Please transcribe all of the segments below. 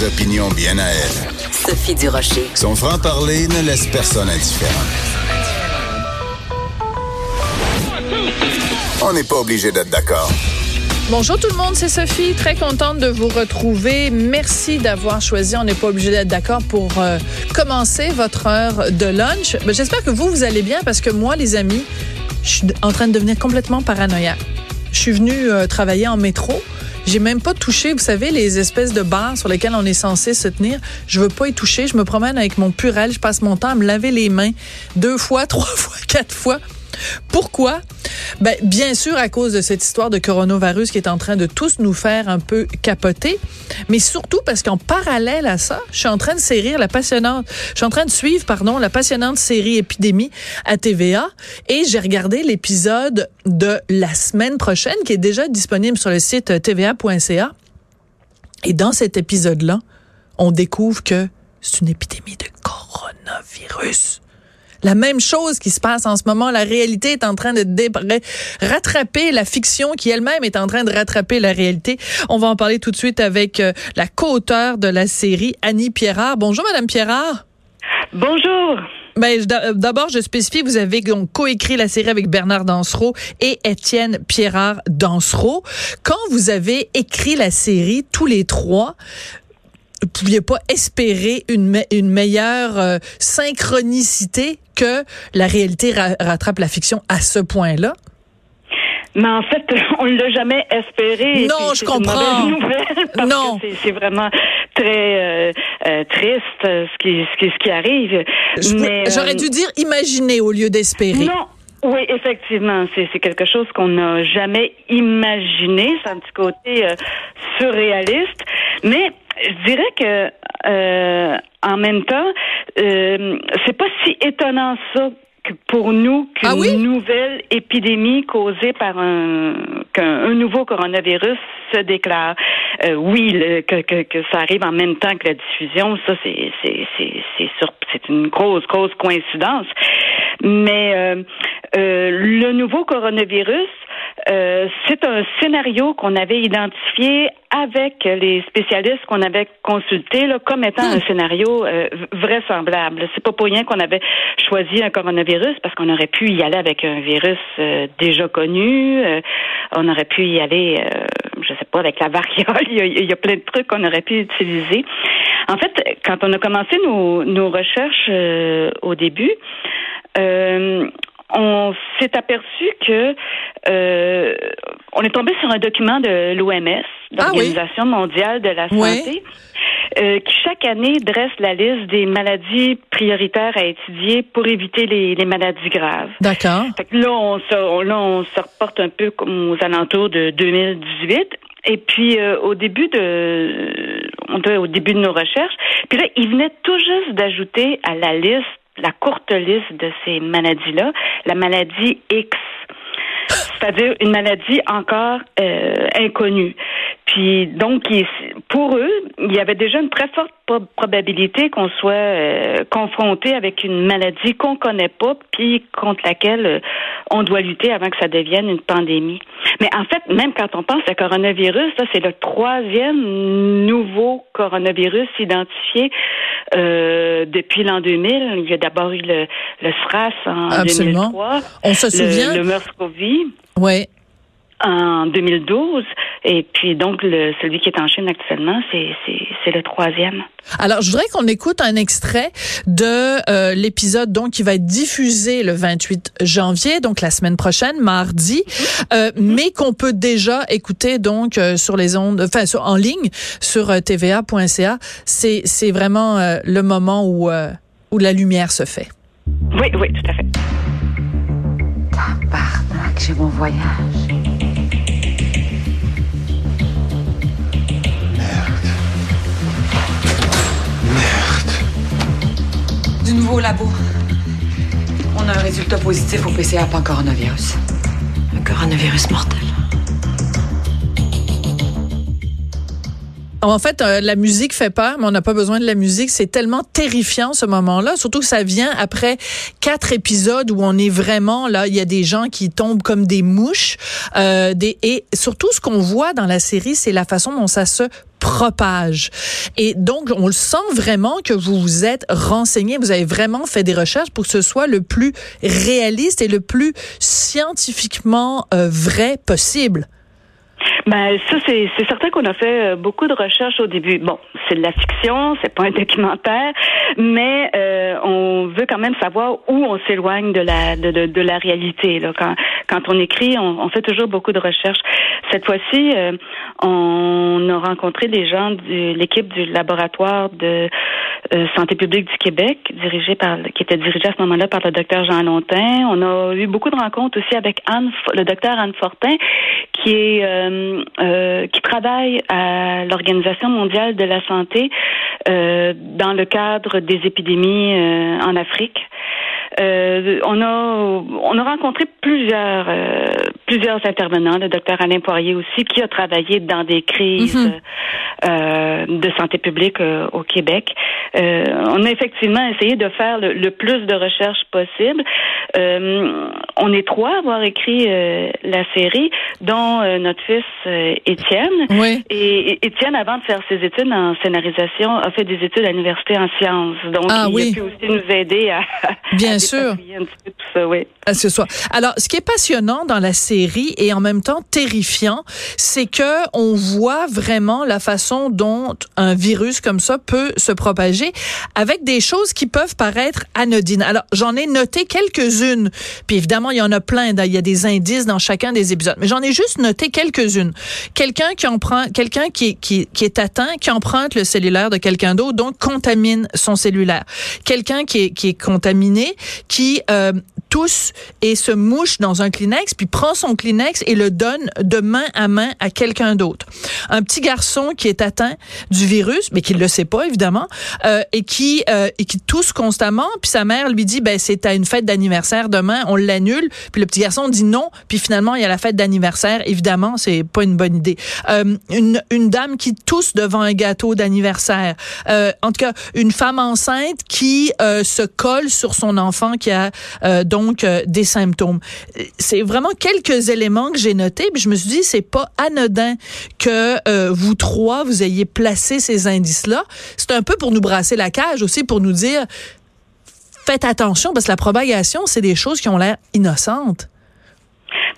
Des opinions bien à elle. Sophie Durocher. Son franc-parler ne laisse personne indifférent. On n'est pas obligé d'être d'accord. Bonjour tout le monde, c'est Sophie. Très contente de vous retrouver. Merci d'avoir choisi. On n'est pas obligé d'être d'accord pour euh, commencer votre heure de lunch. Ben, J'espère que vous, vous allez bien parce que moi, les amis, je suis en train de devenir complètement paranoïaque. Je suis venue euh, travailler en métro. J'ai même pas touché, vous savez, les espèces de bars sur lesquels on est censé se tenir. Je veux pas y toucher. Je me promène avec mon purel. Je passe mon temps à me laver les mains deux fois, trois fois, quatre fois. Pourquoi? Ben, bien sûr, à cause de cette histoire de coronavirus qui est en train de tous nous faire un peu capoter, mais surtout parce qu'en parallèle à ça, je suis en train de sérir la passionnante, je suis en train de suivre, pardon, la passionnante série Épidémie à TVA et j'ai regardé l'épisode de la semaine prochaine qui est déjà disponible sur le site tva.ca. Et dans cet épisode-là, on découvre que c'est une épidémie de coronavirus. La même chose qui se passe en ce moment. La réalité est en train de rattraper la fiction qui elle-même est en train de rattraper la réalité. On va en parler tout de suite avec euh, la co-auteure de la série, Annie Pierrard. Bonjour, Madame Pierrard. Bonjour. Ben, d'abord, je spécifie, vous avez donc coécrit la série avec Bernard Dansereau et Étienne Pierrard Dansereau. Quand vous avez écrit la série, tous les trois, vous pouviez pas espérer une, une meilleure euh, synchronicité que la réalité rattrape la fiction à ce point-là? Mais en fait, on ne l'a jamais espéré. Non, je comprends. non, c'est vraiment très euh, euh, triste ce qui, ce qui, ce qui arrive. J'aurais dû dire imaginer au lieu d'espérer. Non. Oui, effectivement, c'est quelque chose qu'on n'a jamais imaginé. C'est un petit côté surréaliste, mais je dirais que euh, en même temps, euh, c'est pas si étonnant ça pour nous qu'une ah nouvelle épidémie causée par un qu'un nouveau coronavirus se déclare. Euh, oui, que, que, que ça arrive en même temps que la diffusion, ça c'est c'est c'est c'est c'est une grosse grosse coïncidence. Mais euh, euh, le nouveau coronavirus euh, c'est un scénario qu'on avait identifié avec les spécialistes qu'on avait consultés là, comme étant un hmm. scénario euh, vraisemblable. C'est pas pour rien qu'on avait choisi un coronavirus parce qu'on aurait pu y aller avec un virus euh, déjà connu. on aurait pu y aller, je sais pas, avec la variole. Il y, a, plein de trucs qu'on aurait pu utiliser. En fait, quand on a commencé nos, nos recherches au début, on s'est aperçu que euh, on est tombé sur un document de l'OMS, ah l'Organisation mondiale de la santé, euh, qui chaque année dresse la liste des maladies prioritaires à étudier pour éviter les, maladies graves. D'accord. Là, on se, là, on se reporte un peu comme aux alentours de 2018. Et puis euh, au début de on au début de nos recherches, puis là, il venait tout juste d'ajouter à la liste la courte liste de ces maladies-là, la maladie X, c'est-à-dire une maladie encore euh, inconnue. Puis donc, pour eux, il y avait déjà une très forte probabilité qu'on soit euh, confronté avec une maladie qu'on connaît pas, puis contre laquelle euh, on doit lutter avant que ça devienne une pandémie. Mais en fait, même quand on pense à coronavirus, ça c'est le troisième nouveau coronavirus identifié euh, depuis l'an 2000. Il y a d'abord eu le, le SRAS en Absolument. 2003. On se souvient. Le, le MERS-CoV. Oui en 2012. Et puis donc, le, celui qui est en Chine actuellement, c'est le troisième. Alors, je voudrais qu'on écoute un extrait de euh, l'épisode donc qui va être diffusé le 28 janvier, donc la semaine prochaine, mardi, euh, mais qu'on peut déjà écouter donc euh, sur les ondes, enfin en ligne sur tva.ca. C'est c'est vraiment le moment où où la lumière se fait. Oui, oui, tout à fait. Tabarnak, j'ai mon voyage. Nouveau labo. On a un résultat positif au PCA pas coronavirus. Un coronavirus mortel. En fait, euh, la musique fait peur, mais on n'a pas besoin de la musique. C'est tellement terrifiant ce moment-là, surtout que ça vient après quatre épisodes où on est vraiment là. Il y a des gens qui tombent comme des mouches, euh, des, et surtout ce qu'on voit dans la série, c'est la façon dont ça se propage. Et donc, on le sent vraiment que vous vous êtes renseigné, vous avez vraiment fait des recherches pour que ce soit le plus réaliste et le plus scientifiquement euh, vrai possible. Ben ça c'est certain qu'on a fait euh, beaucoup de recherches au début. Bon, c'est de la fiction, c'est pas un documentaire, mais euh, on veut quand même savoir où on s'éloigne de la de, de, de, la réalité. Là. Quand quand on écrit, on, on fait toujours beaucoup de recherches. Cette fois-ci, euh, on a rencontré des gens de l'équipe du laboratoire de euh, santé publique du Québec, dirigé par qui était dirigé à ce moment-là par le docteur Jean Lontin. On a eu beaucoup de rencontres aussi avec Anne, le docteur Anne Fortin, qui est euh, euh, qui travaille à l'Organisation mondiale de la santé euh, dans le cadre des épidémies en Afrique. Euh, on a on a rencontré plusieurs euh, plusieurs intervenants, le docteur Alain Poirier aussi, qui a travaillé dans des crises mhm. euh, de santé publique au Québec. on a effectivement essayé de faire le, plus de recherches possible. on est trois à avoir écrit la série, dont notre fils Étienne. Oui. Et Étienne, avant de faire ses études en scénarisation, a fait des études à l'université en sciences. Donc, ah, il oui. a pu aussi nous aider à, Bien sûr. À ce soir. Alors, ce qui est passionnant dans la série et en même temps terrifiant, c'est que on voit vraiment la façon dont un virus comme ça peut se propager avec des choses qui peuvent paraître anodines. Alors, j'en ai noté quelques-unes. Puis évidemment, il y en a plein. Il y a des indices dans chacun des épisodes. Mais j'en ai juste noté quelques-unes. Quelqu'un qui en prend, quelqu'un qui, qui, qui est atteint, qui emprunte le cellulaire de quelqu'un d'autre, donc contamine son cellulaire. Quelqu'un qui est, qui est contaminé, qui euh, tousse et se mouche dans un Kleenex, puis prend son Kleenex et le donne de main à main à quelqu'un d'autre. Un petit garçon qui est atteint du virus, mais qui ne le sait pas évidemment, euh, et qui euh, et qui tousse constamment, puis sa mère lui dit ben c'est à une fête d'anniversaire demain, on l'annule, puis le petit garçon dit non, puis finalement il y a la fête d'anniversaire, évidemment c'est pas une bonne idée. Euh, une une dame qui tousse devant un gâteau d'anniversaire, euh, en tout cas une femme enceinte qui euh, se colle sur son enfant qui a donc donc euh, des symptômes. C'est vraiment quelques éléments que j'ai notés, puis je me suis dit c'est pas anodin que euh, vous trois vous ayez placé ces indices-là. C'est un peu pour nous brasser la cage aussi, pour nous dire faites attention parce que la propagation, c'est des choses qui ont l'air innocentes.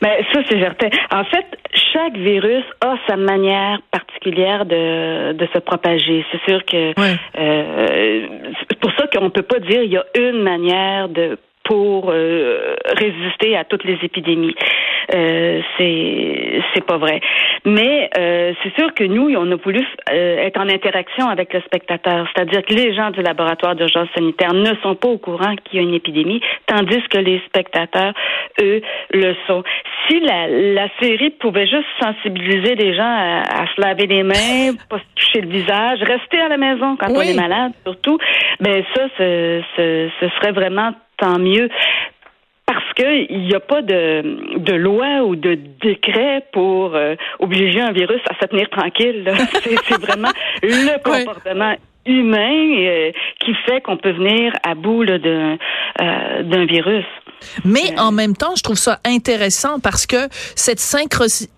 Mais ben, ça, c'est certain. En fait, chaque virus a sa manière particulière de, de se propager. C'est sûr que euh, c'est pour ça qu'on peut pas dire il y a une manière de pour euh, résister à toutes les épidémies. Euh, c'est c'est pas vrai. Mais euh, c'est sûr que nous, on a voulu euh, être en interaction avec le spectateur, c'est-à-dire que les gens du laboratoire d'urgence sanitaire ne sont pas au courant qu'il y a une épidémie, tandis que les spectateurs, eux, le sont. Si la, la série pouvait juste sensibiliser les gens à, se laver les mains, pas se toucher le visage, rester à la maison quand on est malade, surtout, ben ça, ce, ce, ce serait vraiment tant mieux parce qu'il n'y a pas de, de loi ou de décret pour euh, obliger un virus à se tenir tranquille. C'est vraiment le comportement humain euh, qui fait qu'on peut venir à bout euh, d'un virus. Mais en même temps, je trouve ça intéressant parce que cette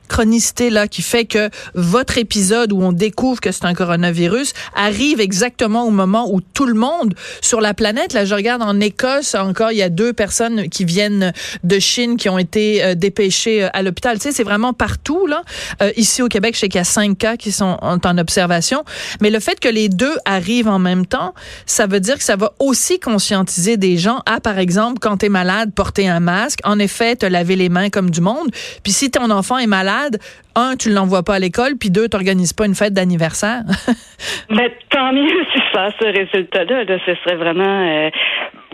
synchronicité là qui fait que votre épisode où on découvre que c'est un coronavirus arrive exactement au moment où tout le monde sur la planète là je regarde en Écosse encore il y a deux personnes qui viennent de Chine qui ont été euh, dépêchées euh, à l'hôpital. Tu sais c'est vraiment partout là. Euh, ici au Québec je sais qu'il y a cinq cas qui sont en observation. Mais le fait que les deux arrivent en même temps ça veut dire que ça va aussi conscientiser des gens à par exemple quand tu es malade porter un masque. En effet te laver les mains comme du monde. Puis si ton enfant est malade un, tu l'envoies pas à l'école, puis deux, tu n'organises pas une fête d'anniversaire. Mais tant mieux si ça, ce résultat-là, ce serait vraiment euh,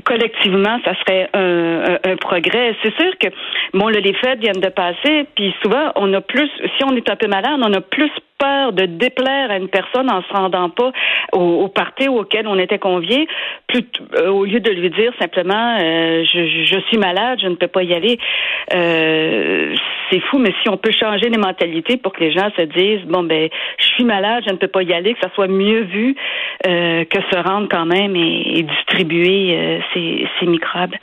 collectivement, ça serait un, un, progrès. C'est sûr que bon, les fêtes viennent de passer, puis souvent on a plus, si on est un peu malade, on a plus peur de déplaire à une personne en se rendant pas au, au party auquel on était convié, euh, au lieu de lui dire simplement euh, je, je, suis malade, je ne peux pas y aller. Euh, c'est fou, mais si on peut changer les mentalités pour que les gens se disent bon ben je suis malade, je ne peux pas y aller, que ça soit mieux vu euh, que se rendre quand même et, distribuer euh, ces, ces, microbes.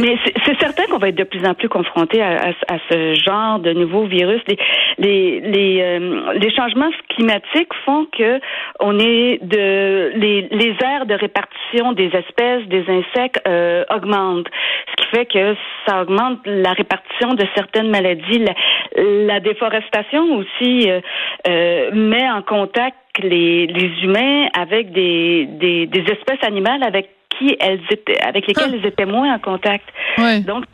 Mais c'est certain qu'on va être de plus en plus confronté à, à, ce genre de nouveaux virus. Les les les, les changements climatiques font que on est de les, les aires de répartition des espèces, des insectes euh, augmentent, ce qui fait que ça augmente la répartition de certaines maladies. La, déforestation aussi euh, euh, met en contact les, les humains avec des, des, des espèces animales avec qui elles étaient, avec lesquelles ah. elles étaient moins en contact. Donc,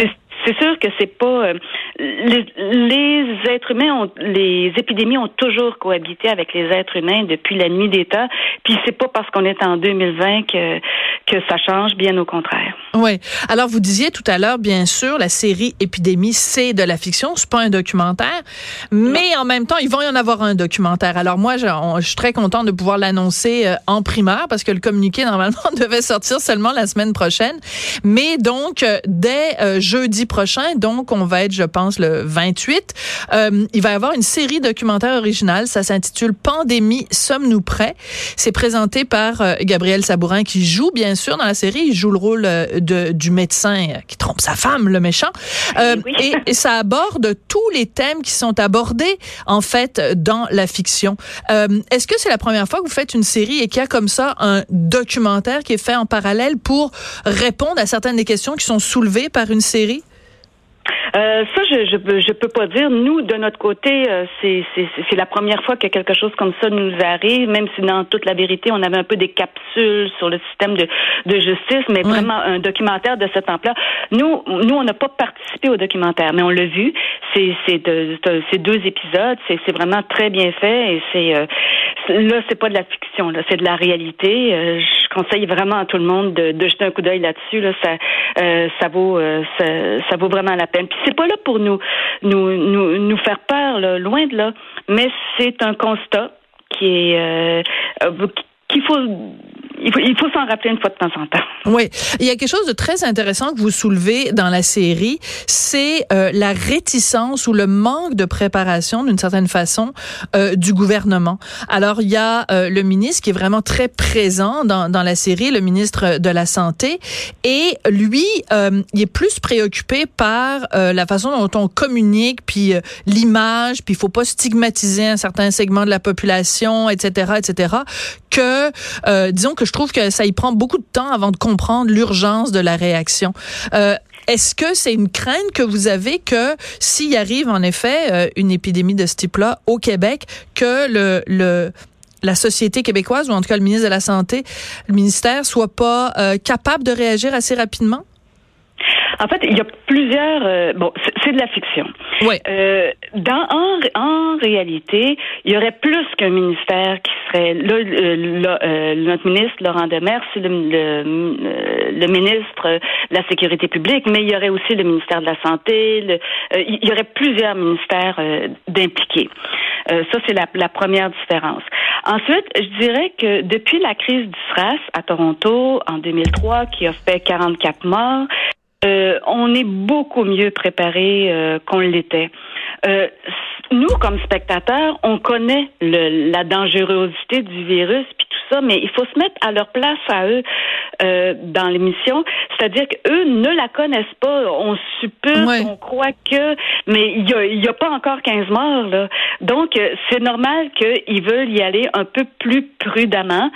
c'est sûr que c'est pas euh, les, les, êtres humains ont les épidémies ont toujours cohabité avec les êtres humains depuis la nuit des temps. Puis c'est pas parce qu'on est en 2020 que que ça change, bien au contraire. Oui. Alors vous disiez tout à l'heure, bien sûr, la série Épidémie, c'est de la fiction, c'est pas un documentaire, mais en même temps, il va y en avoir un documentaire. Alors moi, je, je suis très contente de pouvoir l'annoncer euh, en primeur parce que le communiqué normalement devait sortir seulement la semaine prochaine. Mais donc euh, dès jeudi prochain. Donc, on va être, je pense, le 28. Euh, il va y avoir une série documentaire originale. Ça s'intitule Pandémie, sommes-nous prêts? C'est présenté par euh, Gabriel Sabourin qui joue, bien sûr, dans la série. Il joue le rôle euh, de, du médecin qui trompe sa femme, le méchant. et, et, ça aborde tous les thèmes qui sont abordés, en fait, dans la fiction. Est-ce que c'est la première fois que vous faites une série et qu'il y a comme ça un documentaire qui est fait en parallèle pour répondre à certaines des questions qui sont soulevées par une série? Euh, ça, je, je je peux pas dire. Nous, de notre côté, euh, c'est c'est la première fois que quelque chose comme ça nous arrive. Même si dans toute la vérité, on avait un peu des capsules sur le système de de justice, mais vraiment un documentaire de cette ampleur. Nous, nous, on n'a pas participé au documentaire, mais on l'a vu. C'est c'est de, c'est deux épisodes. C'est c'est vraiment très bien fait et c'est euh, là, c'est pas de la fiction. Là, c'est de la réalité. Euh, je conseille vraiment à tout le monde de, de jeter un coup d'œil là-dessus. Là, ça ça vaut ça, ça vaut vraiment la peine c'est pas là pour nous, nous, nous, nous faire peur, loin de là. Mais c'est un constat qui est euh, euh, qu'il faut il faut, s'en rappeler une fois de temps en temps. Oui, il y a quelque chose de très intéressant que vous soulevez dans la série, c'est euh, la réticence ou le manque de préparation d'une certaine façon euh, du gouvernement. Alors il y a euh, le ministre qui est vraiment très présent dans, dans la série, le ministre de la santé, et lui, il est plus préoccupé par la façon dont on communique, puis l'image, puis il faut pas stigmatiser un certain segment de la population, etc., etc. Que disons que je trouve que ça y prend beaucoup de temps avant de comprendre l'urgence de la réaction. Euh, est-ce que c'est une crainte que vous avez que s'il arrive en effet euh, une épidémie de ce type-là au Québec, que le, le la société québécoise ou en tout cas le ministre de la Santé, le ministère soit pas euh, capable de réagir assez rapidement? En fait, il y a plusieurs. Euh, bon, c'est de la fiction. Oui. Euh, dans en, en, réalité, il y aurait plus qu'un ministère qui serait là. Euh, notre ministre Laurent Demers, c'est le, le, ministre de la sécurité publique, mais il y aurait aussi le ministère de la santé. Le, il y aurait plusieurs ministères d'impliqués. ça, c'est la, la, première différence. Ensuite, je dirais que depuis la crise du SRAS à Toronto en 2003, qui a fait 44 morts, euh, on est beaucoup mieux préparé euh, qu'on l'était. Euh, nous, comme spectateurs, on connaît le, la dangerosité du virus puis tout ça, mais il faut se mettre à leur place à eux euh, dans l'émission. C'est-à-dire qu'eux ne la connaissent pas. On suppose, on croit que, mais il y a, y a pas encore 15 morts là. Donc c'est normal qu'ils veulent y aller un peu plus prudemment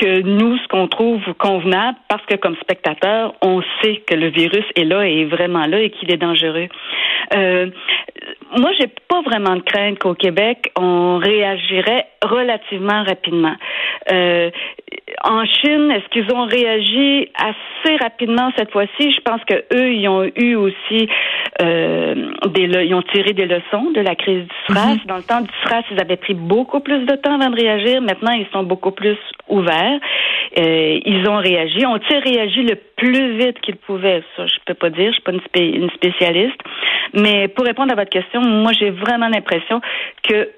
que nous, ce qu'on trouve convenable, parce que comme spectateur, on sait que le virus est là et est vraiment là et qu'il est dangereux. Euh, moi, j'ai pas vraiment de crainte qu'au Québec, on réagirait relativement rapidement. Euh, en Chine, est-ce qu'ils ont réagi assez rapidement cette fois-ci? Je pense que eux, ils ont eu aussi euh, des, ils ont tiré des leçons de la crise du SRAS. Mhm. Dans le temps du SRAS, ils avaient pris beaucoup plus de temps avant de réagir. Maintenant, ils sont beaucoup plus ouverts. Euh, ils ont réagi. Ont-ils réagi le plus vite qu'ils pouvaient? Ça, je peux pas dire. Je suis pas une, une spécialiste. Mais pour répondre à votre question, moi, j'ai vraiment l'impression que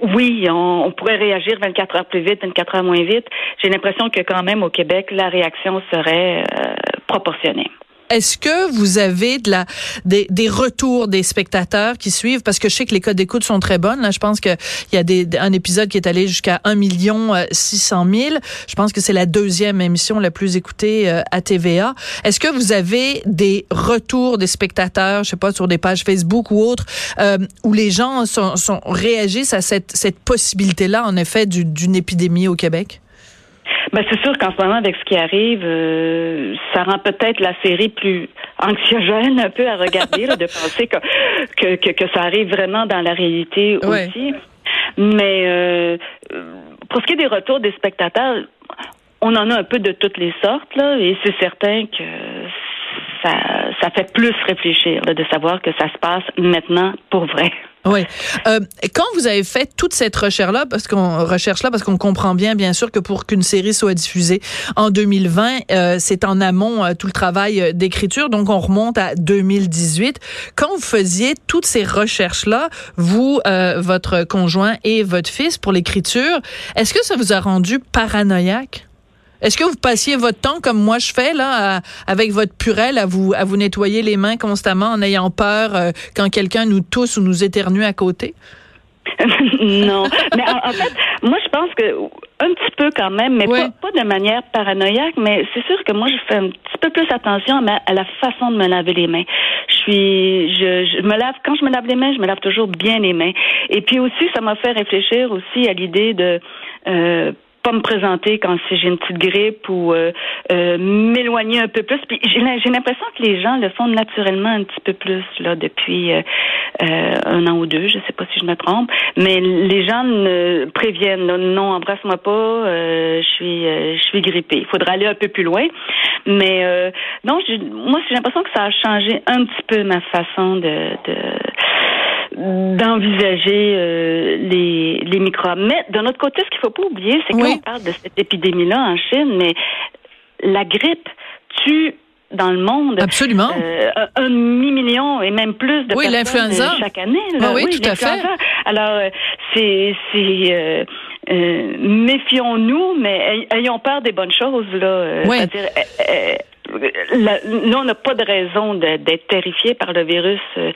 oui, on, pourrait réagir 24 heures plus vite, 24 heures moins vite. J'ai l'impression que quand même au Québec, la réaction serait euh, proportionnée. Est-ce que vous avez de la des, des, retours des spectateurs qui suivent? Parce que je sais que les codes d'écoute sont très bonnes. Là, je pense que il y a des, un épisode qui est allé jusqu'à 1 million 600 000. Je pense que c'est la deuxième émission la plus écoutée euh, à TVA. Est-ce que vous avez des retours des spectateurs, je sais pas, sur des pages Facebook ou autres, euh, où les gens sont, sont réagissent à cette, cette possibilité-là, en effet, d'une épidémie au Québec? Ben, c'est sûr qu'en ce moment, avec ce qui arrive, euh, ça rend peut-être la série plus anxiogène un peu à regarder, de penser que, que, que, ça arrive vraiment dans la réalité aussi. Mais euh, pour ce qui est des retours des spectateurs, on en a un peu de toutes les sortes, là, et c'est certain que ça, ça fait plus réfléchir de savoir que ça se passe maintenant pour vrai. Oui. Euh, quand vous avez fait toute cette recherche-là, parce qu'on recherche là, parce qu'on comprend bien, bien sûr, que pour qu'une série soit diffusée en 2020, euh, c'est en amont euh, tout le travail euh, d'écriture. Donc, on remonte à 2018. Quand vous faisiez toutes ces recherches-là, vous, euh, votre conjoint et votre fils pour l'écriture, est-ce que ça vous a rendu paranoïaque? Est-ce que vous passiez votre temps comme moi je fais là, avec votre purelle, à vous à vous nettoyer les mains constamment en ayant peur euh, quand quelqu'un nous tousse ou nous éternue à côté? non, mais en, fait, moi je pense que un petit peu quand même, mais pas, pas, de manière paranoïaque, mais c'est sûr que moi je fais un petit peu plus attention à, à, la façon de me laver les mains. Je suis, je, je, me lave quand je me lave les mains, je me lave toujours bien les mains. Et puis aussi, ça m'a fait réfléchir aussi à l'idée de euh, pas me présenter quand j'ai une petite grippe ou euh, euh, m'éloigner un peu plus. Puis j'ai l'impression que les gens le font naturellement un petit peu plus là depuis euh, un an ou deux. Je sais pas si je me trompe, mais les gens ne préviennent non, embrasse-moi pas, je suis je suis grippée. Il faudra aller un peu plus loin. Mais non, moi j'ai l'impression que ça a changé un petit peu ma façon de d'envisager euh, les, les microbes. Mais d'un autre côté, ce qu'il faut pas oublier, c'est qu'on parle de cette épidémie-là en Chine, mais la grippe tue dans le monde. Absolument. Euh, un demi-million et même plus de oui, personnes euh, chaque année. Là. oui, tout à fait. Alors, c'est... c'est méfions-nous, mais ayons peur des bonnes choses. Là. Oui. La, nous, on n'a pas de raison d'être terrifiés par le virus, euh,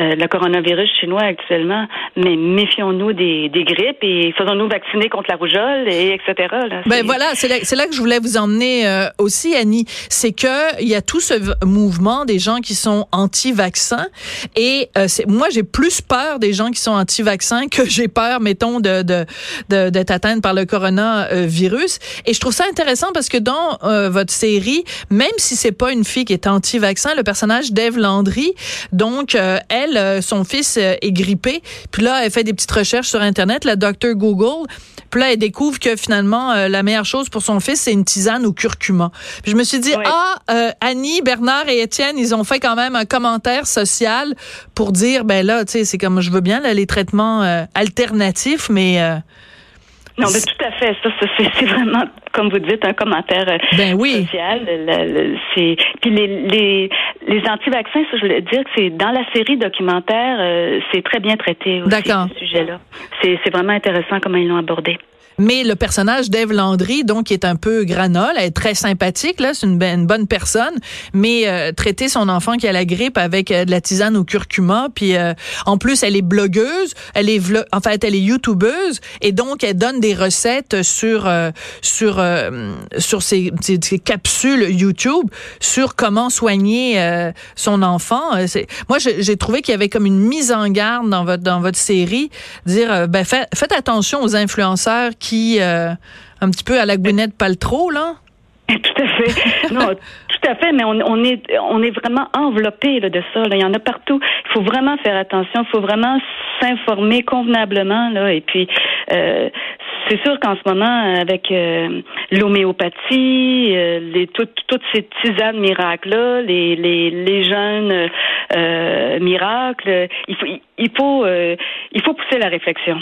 euh, le coronavirus chinois actuellement, mais méfions-nous des, des grippes et faisons-nous vacciner contre la rougeole et etc. Là, ben voilà, c'est là, là, que je voulais vous emmener euh, aussi, Annie. C'est que il y a tout ce mouvement des gens qui sont anti-vaccins et moi j'ai plus peur des gens qui sont anti-vaccins que j'ai peur, mettons, de d'être de, atteinte par le coronavirus. Et je trouve ça intéressant parce que dans votre série, même même si c'est pas une fille qui est anti-vaccin, le personnage d'Ève Landry, donc euh, elle, euh, son fils euh, est grippé, puis là elle fait des petites recherches sur internet, la docteur Google, puis là elle découvre que finalement la meilleure chose pour son fils c'est une tisane au curcuma. Puis je me suis dit ah Annie, Bernard et Étienne, ils ont fait quand même un commentaire social pour dire ben là tu sais c'est comme je veux bien les traitements alternatifs mais non, mais tout à fait. Ça, c'est vraiment, comme vous dites, un commentaire euh, ben oui. social. c'est puis les les les anti-vaccins, ça, je voulais dire que c'est dans la série documentaire, euh, c'est très bien traité aussi ce sujet-là. C'est c'est vraiment intéressant comment ils l'ont abordé. Mais le personnage d'Ève Landry, donc, qui est un peu granole, elle est très sympathique, là, c'est une, bonne personne, mais euh, traiter son enfant qui a la grippe avec euh, de la tisane au curcuma, puis euh, en plus, elle est blogueuse, elle est, en fait, elle est youtubeuse, et donc, elle donne des recettes sur sur sur ses, capsules YouTube sur comment soigner son enfant. Moi, j'ai trouvé qu'il y avait comme une mise en garde dans votre dans votre série, dire, ben, faites, faites attention aux influenceurs qui euh, un petit peu à la Gwyneth Paltrow, là? Tout à fait. Non, tout à fait, mais on, est on est vraiment enveloppé de ça. Il y en a partout. Il faut vraiment faire attention. Il faut vraiment s'informer convenablement. Là. Et puis, euh, c'est sûr qu'en ce moment, avec euh, l'homéopathie, euh, les toutes toutes ces tisanes miracles là, les les, les jeunes miracles, il faut il faut il faut pousser la réflexion.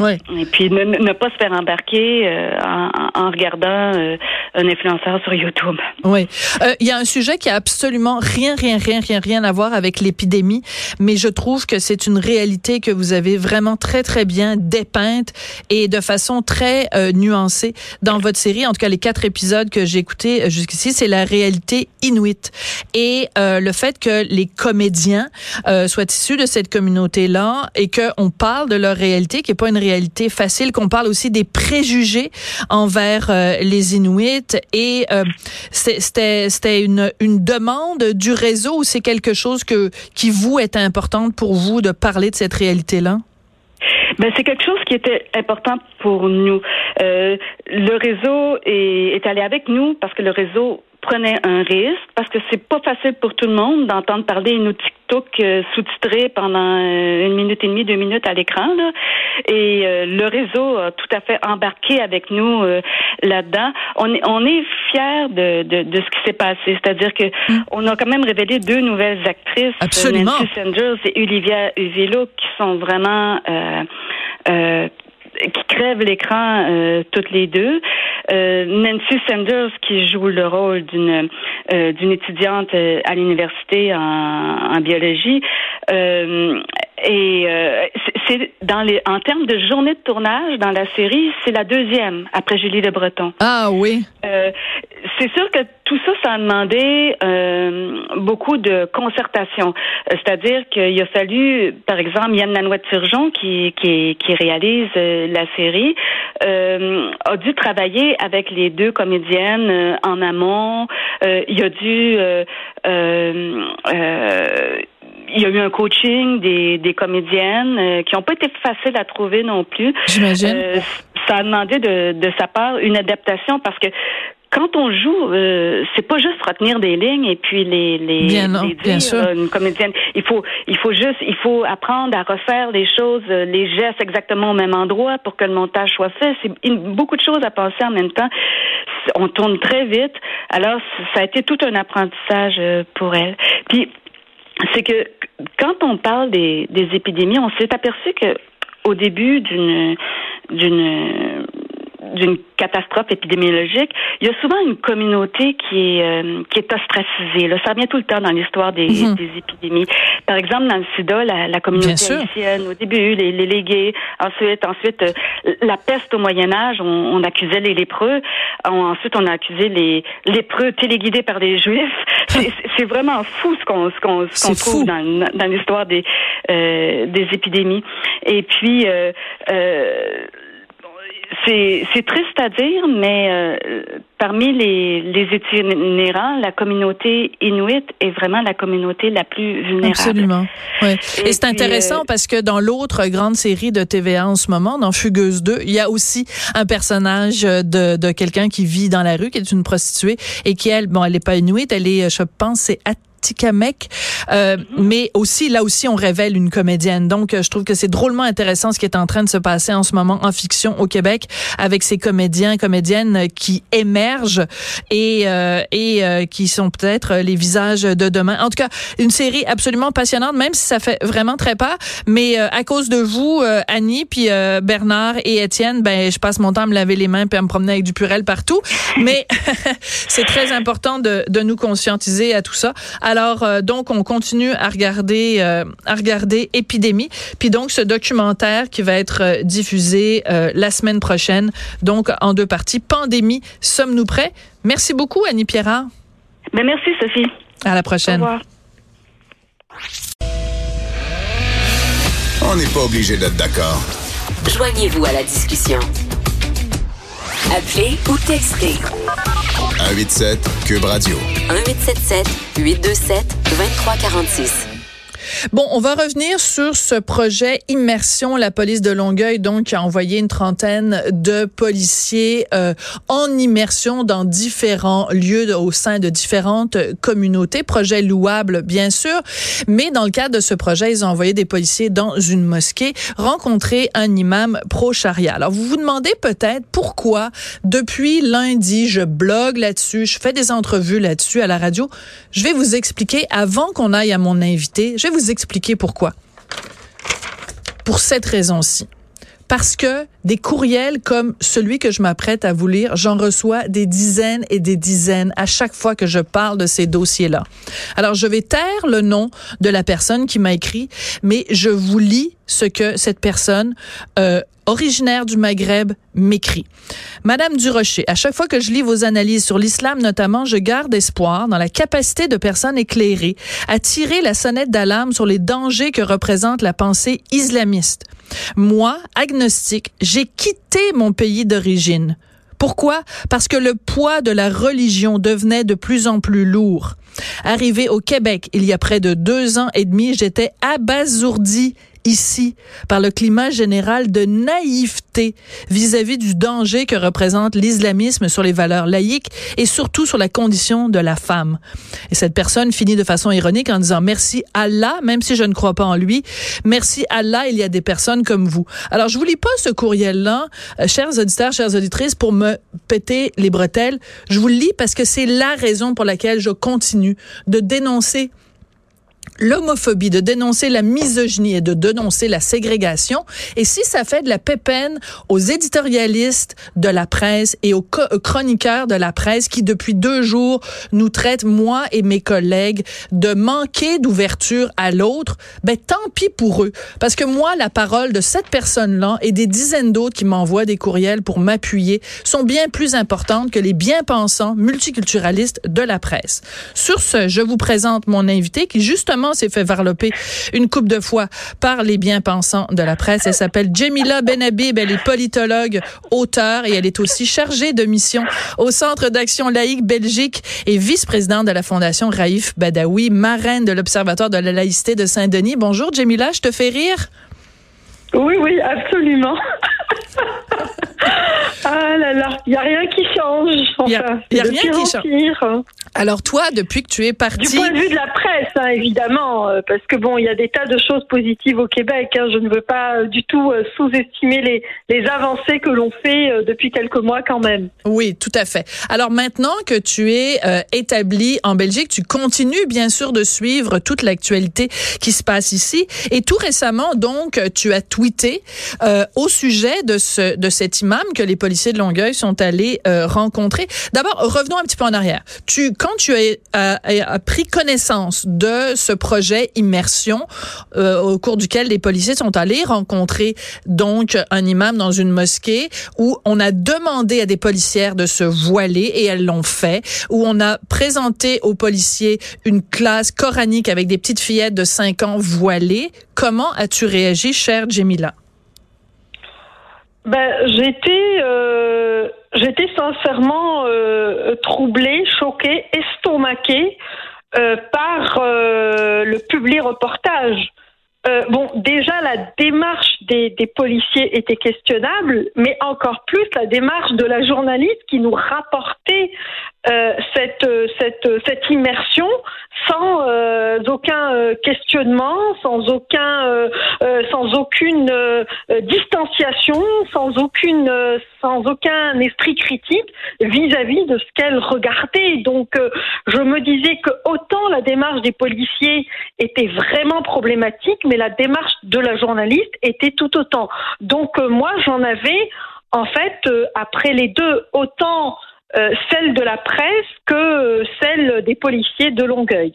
Oui. Et puis ne, ne pas se faire embarquer euh, en, en, regardant euh, un influenceur sur YouTube. Oui. Euh, il y a un sujet qui a absolument rien, rien, rien, rien, rien à voir avec l'épidémie, mais je trouve que c'est une réalité que vous avez vraiment très, très bien dépeinte et de façon très euh, nuancée dans votre série. En tout cas, les quatre épisodes que j'ai écoutés jusqu'ici, c'est la réalité inuite. Et euh, le fait que les comédiens euh, soient issus de cette communauté-là et qu'on parle de leur réalité, qui est pas une réalité facile, qu'on parle aussi des préjugés envers euh, les Inuits. Et euh, c'était une, une demande du réseau ou c'est quelque chose que qui vous est importante pour vous de parler de cette réalité-là? Ben, c'est quelque chose qui était important pour nous. Euh, le réseau est, est allé avec nous parce que le réseau prenait un risque parce que c'est pas facile pour tout le monde d'entendre parler une TikTok euh, sous-titré pendant euh, une minute et demie, deux minutes à l'écran. Là. Et euh, le réseau a tout à fait embarqué avec nous euh, là-dedans. On est, on est fiers de, de, de ce qui s'est passé. C'est-à-dire que Mm. on a quand même révélé deux nouvelles actrices, Absolument. Nancy Sanders et Olivia Uvillo, qui sont vraiment euh, euh, qui crèvent l'écran euh, toutes les deux. Euh, Nancy Sanders qui joue le rôle d'une euh, d'une étudiante euh, à l'université en, en biologie. Et euh, c'est- dans les en termes de journée de tournage dans la série, c'est la deuxième après Julie Le Breton. Ah oui. Euh, c'est sûr que tout ça, ça a demandé euh, beaucoup de concertation. Euh, C'est-à-dire qu'il a fallu, par exemple, Yann Lanouette-Turgeon, qui, qui, qui réalise euh, la série, euh, a dû travailler avec les deux comédiennes en amont. Euh, il a dû... euh, euh, euh, il y a eu un coaching des, des comédiennes euh, qui n'ont pas été faciles à trouver non plus. J'imagine. Euh, ça a demandé de, de sa part une adaptation parce que quand on joue, euh, c'est pas juste retenir des lignes et puis les les, Bien non, les bien dire, sûr. euh, une comédienne. Il faut il faut juste il faut apprendre à refaire les choses, euh, les gestes exactement au même endroit pour que le montage soit fait. C'est beaucoup de choses à penser en même temps. On tourne très vite. Alors ça a été tout un apprentissage pour elle. Puis c'est que quand on parle des, des épidémies, on s'est aperçu que au début d'une d'une d'une catastrophe épidémiologique, il y a souvent une communauté qui est euh, qui est ostracisée. Là, ça revient tout le temps dans l'histoire des, Mhm. des épidémies. Par exemple, dans le SIDA, la, la communauté haïtienne, au début, les, les légués, ensuite, ensuite euh, la peste au Moyen Âge, on, on accusait les lépreux. On- ensuite, on a accusé les lépreux téléguidés par des Juifs. C'est- vraiment fou ce qu'on ce qu'on C'est trouve fou. dans, dans l'histoire des euh, des épidémies. Et puis euh, euh, c'est c'est triste à dire, mais euh, parmi les, les itinérants, la communauté inuit est vraiment la communauté la plus vulnérable. Absolument. Ouais. Et, Et c'est intéressant euh, parce que dans l'autre grande série de TVA en ce moment, dans Fugueuse 2, il y a aussi un personnage de, de quelqu'un qui vit dans la rue, qui est une prostituée et qui, elle, bon, elle n'est pas inuite, elle est, je pense, c'est Atikamek, euh, mais aussi là aussi on révèle une comédienne. Donc euh, je trouve que c'est drôlement intéressant ce qui est en train de se passer en ce moment en fiction au Québec avec ces comédiens comédiennes qui émergent et euh, et euh, qui sont peut-être les visages de demain. En tout cas, une série absolument passionnante même si ça fait vraiment très peur, mais euh, à cause de vous euh, Annie puis euh, Bernard et Étienne, ben je passe mon temps à me laver les mains puis à me promener avec du purel partout, mais c'est très important de de nous conscientiser à tout ça. Alors euh, donc on continue à regarder euh, à regarder Épidémie, puis donc ce documentaire qui va être euh, diffusé euh, la semaine prochaine, donc en deux parties. Pandémie, sommes-nous prêts? Merci beaucoup Annie Pierrard. Ben, merci Sophie. À la Au prochaine. revoir. On n'est pas obligé d'être d'accord. Joignez-vous à la discussion. Appelez ou textez 187 Cube Radio. 1877 827 2346. Bon, on va revenir sur ce projet Immersion. La police de Longueuil, donc, qui a envoyé une trentaine de policiers euh, en immersion dans différents lieux au sein de différentes communautés. Projet louable, bien sûr. Mais dans le cadre de ce projet, ils ont envoyé des policiers dans une mosquée rencontrer un imam pro-charia. Alors, vous vous demandez peut-être pourquoi, depuis lundi, je blogue là-dessus, je fais des entrevues là-dessus à la radio. Je vais vous expliquer, avant qu'on aille à mon invité, je vais vous expliquer pourquoi. Pour cette raison-ci. parce que des courriels comme celui que je m'apprête à vous lire, j'en reçois des dizaines et des dizaines à chaque fois que je parle de ces dossiers-là. Alors, je vais taire le nom de la personne qui m'a écrit, mais je vous lis ce que cette personne euh, originaire du Maghreb m'écrit. Madame Durocher, à chaque fois que je lis vos analyses sur l'islam notamment, je garde espoir dans la capacité de personnes éclairées à tirer la sonnette d'alarme sur les dangers que représente la pensée islamiste. Moi, agnostique, j'ai quitté mon pays d'origine. Pourquoi? Parce que le poids de la religion devenait de plus en plus lourd. Arrivé au Québec il y a près de deux ans et demi, j'étais abasourdi ici par le climat général de naïveté vis-à-vis du danger que représente l'islamisme sur les valeurs laïques et surtout sur la condition de la femme. Et cette personne finit de façon ironique en disant merci Allah, même si je ne crois pas en lui, merci Allah, il y a des personnes comme vous. Alors je vous lis pas ce courriel-là, euh, chers auditeurs, chères auditrices, pour me péter les bretelles. Je vous le lis parce que c'est la raison pour laquelle je continue de dénoncer l'homophobie, de dénoncer la misogynie et de dénoncer la ségrégation. Et si ça fait de la pépène aux éditorialistes de la presse et aux chroniqueurs de la presse qui, depuis deux jours, nous traitent, moi et mes collègues, de manquer d'ouverture à l'autre, ben tant pis pour eux. Parce que moi, la parole de cette personne-là et des dizaines d'autres qui m'envoient des courriels pour m'appuyer sont bien plus importantes que les bien-pensants multiculturalistes de la presse. Sur ce, je vous présente mon invité qui, justement, s'est fait varloper une coupe de fois par les bien-pensants de la presse. Elle s'appelle Jemila Benhabib. Elle est politologue, auteure et elle est aussi chargée de mission au Centre d'action laïque Belgique et vice-présidente de la Fondation Raif Badawi, marraine de l'Observatoire de la laïcité de Saint-Denis. Bonjour Jemila, je te fais rire? Oui, oui, absolument. ah là là, il n'y a rien qui change. Il enfin, n'y a, rien qui change. Alors toi, depuis que tu es parti... Du point de vue de la presse, hein, évidemment, euh, parce que bon, il y a des tas de choses positives au Québec. Hein, je ne veux pas euh, du tout euh, sous-estimer les, les avancées que l'on fait depuis quelques mois quand même. Oui, tout à fait. Alors maintenant que tu es établi en Belgique, tu continues bien sûr de suivre toute l'actualité qui se passe ici. Et tout récemment, donc, tu as tweeté au sujet de ce de cet imam que les policiers de Longueuil sont allés rencontrer. D'abord, revenons un petit peu en arrière. Tu quand tu as, pris connaissance de ce projet immersion euh, au cours duquel les policiers sont allés rencontrer donc un imam dans une mosquée où on a demandé à des policières de se voiler et elles l'ont fait, où on a présenté aux policiers une classe coranique avec des petites fillettes de 5 ans voilées. Comment as-tu réagi, chère Jemila? Ben, j'étais euh, j'étais sincèrement euh, troublée, choquée, estomaquée euh, par euh, le public reportage. Bon, déjà la démarche des, policiers était questionnable, mais encore plus la démarche de la journaliste qui nous rapportait euh, cette, cette, cette immersion sans euh, aucun euh, questionnement, sans aucun, euh, sans aucune distanciation, sans aucune, sans aucun esprit critique vis-à-vis de ce qu'elle regardait. Donc, je me disais que autant la démarche des policiers était vraiment problématique, mais la démarche de la journaliste était tout autant. Donc, moi, j'en avais en fait, après les deux, autant euh, celle de la presse que celle des policiers de Longueuil.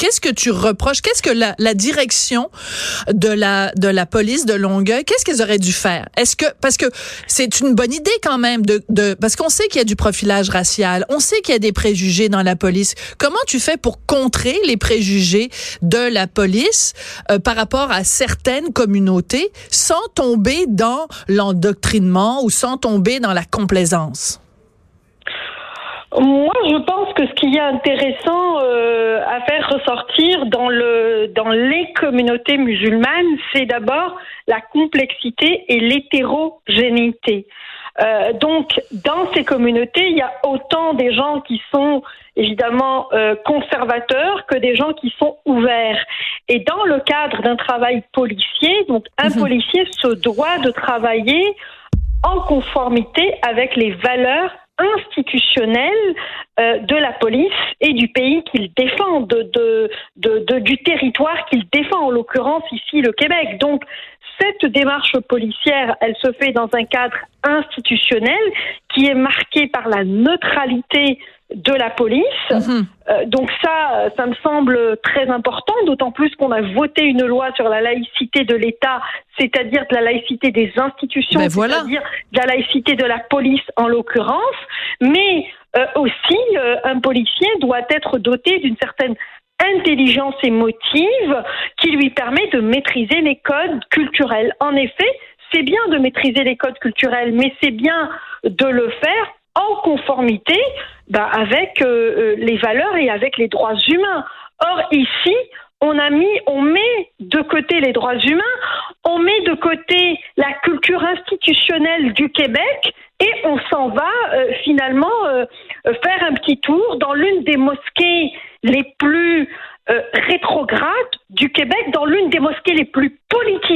Qu'est-ce que tu reproches? Qu'est-ce que la, la, direction de la de la police de Longueuil Qu'est-ce qu'ils auraient dû faire? Est-ce que parce que c'est une bonne idée quand même de, de parce qu'on sait qu'il y a du profilage racial, on sait qu'il y a des préjugés dans la police. Comment tu fais pour contrer les préjugés de la police euh, par rapport à certaines communautés sans tomber dans l'endoctrinement ou sans tomber dans la complaisance? Moi, je pense que ce qui est intéressant euh, à faire ressortir dans le dans les communautés musulmanes, c'est d'abord la complexité et l'hétérogénéité. Euh, donc, dans ces communautés, il y a autant des gens qui sont évidemment euh, conservateurs que des gens qui sont ouverts. Et dans le cadre d'un travail policier, donc un mhm. policier se doit de travailler en conformité avec les valeurs institutionnelle euh, de la police et du pays qu'il défend, du territoire qu'il défend, en l'occurrence ici le Québec. Donc cette démarche policière, elle se fait dans un cadre institutionnel qui est marqué par la neutralité de la police. Mhm. Euh, donc ça, ça me semble très important, d'autant plus qu'on a voté une loi sur la laïcité de l'État, c'est-à-dire de la laïcité des institutions, Ben voilà. c'est-à-dire de la laïcité de la police en l'occurrence. Mais euh, aussi, euh, un policier doit être doté d'une certaine intelligence émotive qui lui permet de maîtriser les codes culturels. En effet, c'est bien de maîtriser les codes culturels, mais c'est bien de le faire en conformité bah, avec euh, euh, les valeurs et avec les droits humains. Or ici, on a mis, on met de côté les droits humains, on met de côté la culture institutionnelle du Québec et on s'en va euh, finalement faire un petit tour dans l'une des mosquées les plus rétrogrades du Québec, dans l'une des mosquées les plus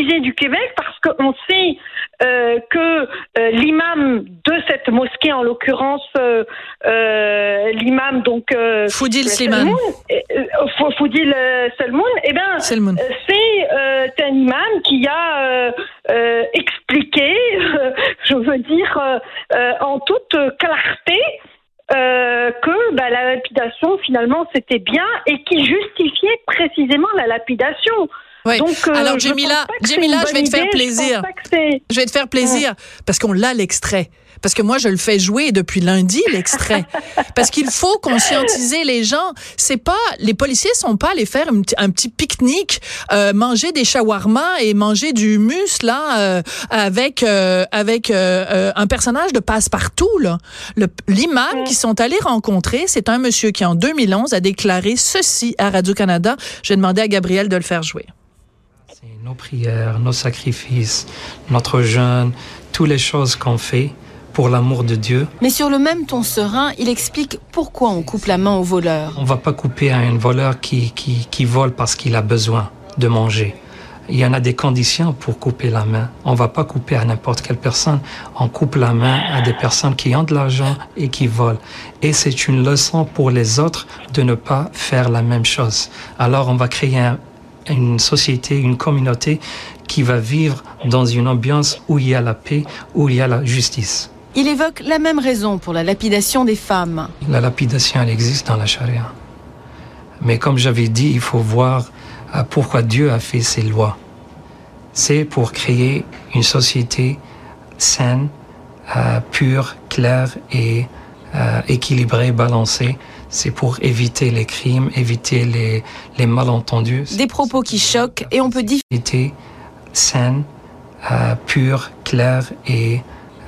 du Québec, parce qu'on sait euh, que euh, l'imam de cette mosquée, en l'occurrence euh, l'imam donc Foudil Slimane. Selmoun, Foudil Selmoun, eh ben euh, c'est un imam qui a expliqué, je veux dire, en toute clarté, euh, que bah, la lapidation finalement c'était bien et qui justifiait précisément la lapidation. Oui. Donc, euh, Alors, je Jamila, pense pas que c'est Jamila, une je vais te faire plaisir. Je, vais te faire plaisir parce qu'on l'a l'extrait. Parce que moi, je le fais jouer depuis lundi, l'extrait. parce qu'il faut conscientiser les gens. C'est pas, les policiers sont pas allés faire un petit, pique-nique, euh, manger des shawarma et manger du humus, là, euh, avec, euh, avec euh, euh, un personnage de passe-partout, là. L'imam qu'ils sont allés rencontrer, c'est un monsieur qui, en 2011, a déclaré ceci à Radio-Canada. J'ai demandé à Gabriel de le faire jouer. Nos prières, nos sacrifices, notre jeûne, toutes les choses qu'on fait pour l'amour de Dieu. Mais sur le même ton serein, il explique pourquoi on coupe la main au voleur. On va pas couper à un voleur qui, qui, qui vole parce qu'il a besoin de manger. Il y en a des conditions pour couper la main. On va pas couper à n'importe quelle personne. On coupe la main à des personnes qui ont de l'argent et qui volent. Et c'est une leçon pour les autres de ne pas faire la même chose. Alors on va créer un- une société, une communauté qui va vivre dans une ambiance où il y a la paix, où il y a la justice. Il évoque la même raison pour la lapidation des femmes. La lapidation, elle existe dans la charia. Mais comme j'avais dit, il faut voir euh, pourquoi Dieu a fait ces lois. C'est pour créer une société saine, euh, pure, claire et euh, équilibrée, balancée. C'est pour éviter les crimes, éviter les, les malentendus. Des propos qui choquent et on peut difficilement Société saine, euh, pure, claire et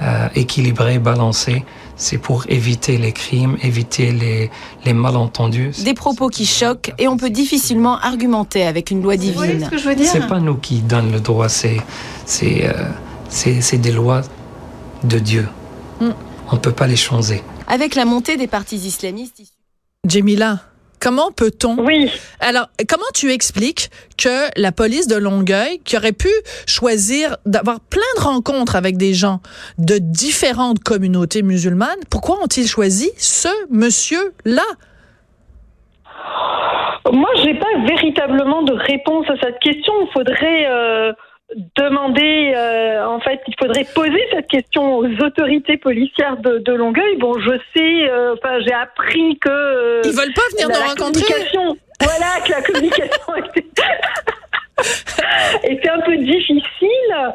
euh, équilibrée, balancée. C'est pour éviter les crimes, éviter les, les malentendus. des propos qui choquent et on peut difficilement argumenter avec une loi divine. dire C'est pas nous qui donnons le droit, c'est c'est euh, des lois de Dieu. Mm. On peut pas les changer. Avec la montée des partis islamistes, Jamila, comment peut-on Oui. Alors, comment tu expliques que la police de Longueuil, qui aurait pu choisir d'avoir plein de rencontres avec des gens de différentes communautés musulmanes, pourquoi ont-ils choisi ce monsieur-là? Moi, j'ai pas véritablement de réponse à cette question. Il faudrait euh, demander, euh, en fait, il faudrait poser cette question aux autorités policières de, de Longueuil. Bon, je sais, euh, enfin, j'ai appris que euh, Ils veulent pas venir nous la rencontrer? communication, voilà, que la communication était, était un peu difficile.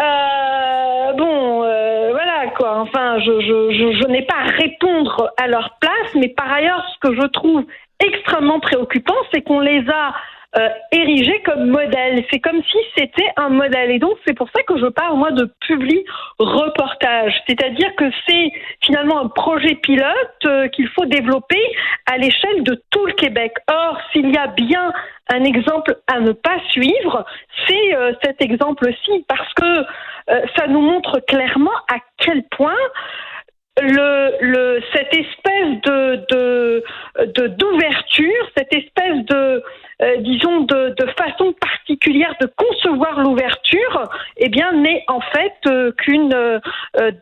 Euh, bon, euh, voilà quoi. Enfin, je, je, je, je n'ai pas à répondre à leur place, mais par ailleurs, ce que je trouve extrêmement préoccupant, c'est qu'on les a euh, érigés comme modèles. C'est comme si c'était un modèle. Et donc, c'est pour ça que je parle, moi, de public reportage. C'est-à-dire que c'est finalement un projet pilote euh, qu'il faut développer à l'échelle de tout le Québec. Or, s'il y a bien un exemple à ne pas suivre, c'est euh, cet exemple-ci, parce que euh, ça nous montre clairement à quel point le, le, cette espèce de, d'ouverture, cette espèce de, euh, disons, de, de, façon particulière de concevoir l'ouverture, eh bien, n'est en fait euh, qu'une euh,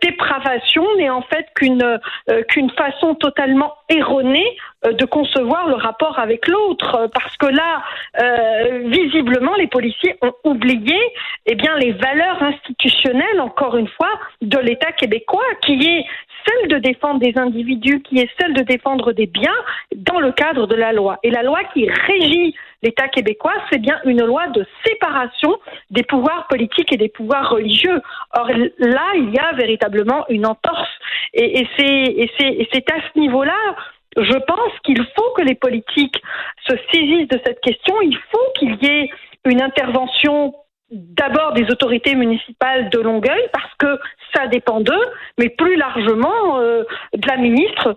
dépravation, n'est en fait qu'une qu'une façon totalement erronée de concevoir le rapport avec l'autre, parce que là, visiblement, les policiers ont oublié, eh bien, les valeurs institutionnelles, encore une fois, de l'État québécois, qui est celle de défendre des individus, qui est celle de défendre des biens dans le cadre de la loi. Et la loi qui régit l'État québécois, c'est bien une loi de séparation des pouvoirs politiques et des pouvoirs religieux. Or là, il y a véritablement une entorse. Et, et c'est à ce niveau-là je pense qu'il faut que les politiques se saisissent de cette question. Il faut qu'il y ait une intervention d'abord des autorités municipales de Longueuil parce que ça dépend d'eux, mais plus largement euh, de la ministre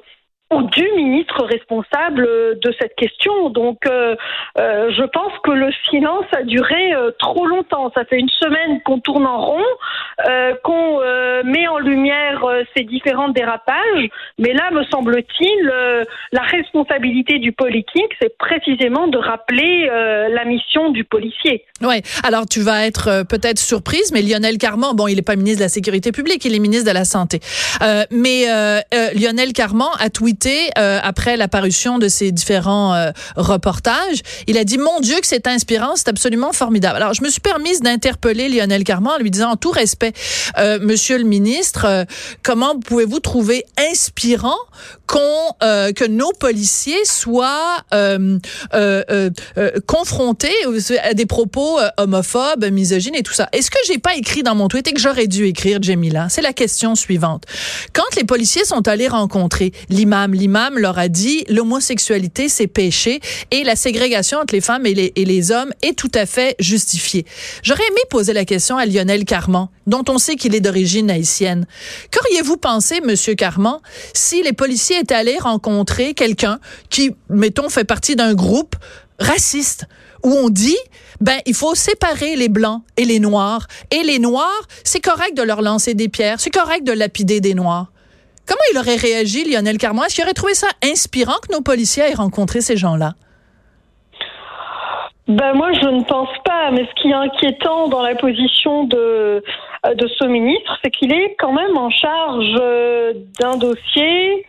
du ministre responsable de cette question. Donc, euh, euh, je pense que le silence a duré euh, trop longtemps. Ça fait une semaine qu'on tourne en rond, qu'on met en lumière ces différents dérapages. Mais là, me semble-t-il, la responsabilité du politique, c'est précisément de rappeler la mission du policier. Oui. Alors, tu vas être peut-être surprise, mais Lionel Carman, bon, il n'est pas ministre de la Sécurité publique, il est ministre de la Santé. mais Lionel Carman a tweeté euh, après l'apparition de ces différents euh, reportages. Il a dit mon Dieu que c'est inspirant, c'est absolument formidable. Alors je me suis permise d'interpeller Lionel Carman en lui disant en tout respect, euh, Monsieur le ministre, comment pouvez-vous trouver inspirant qu'on que nos policiers soient confrontés à des propos homophobes, misogynes et tout ça? Est-ce que j'ai pas écrit dans mon tweet et que j'aurais dû écrire, Jamila? C'est la question suivante. Quand les policiers sont allés rencontrer l'imam l'imam leur a dit l'homosexualité c'est péché et la ségrégation entre les femmes et les, hommes est tout à fait justifiée. J'aurais aimé poser la question à Lionel Carman, dont on sait qu'il est d'origine haïtienne. Qu'auriez-vous pensé, Monsieur Carman, si les policiers étaient allés rencontrer quelqu'un qui, mettons, fait partie d'un groupe raciste où on dit ben il faut séparer les blancs et les noirs et les noirs, c'est correct de leur lancer des pierres, c'est correct de lapider des noirs? Comment il aurait réagi, Lionel Carman? Est-ce qu'il aurait trouvé ça inspirant que nos policiers aient rencontré ces gens-là? Ben moi, je ne pense pas. Mais ce qui est inquiétant dans la position de, de ce ministre, c'est qu'il est quand même en charge euh, d'un dossier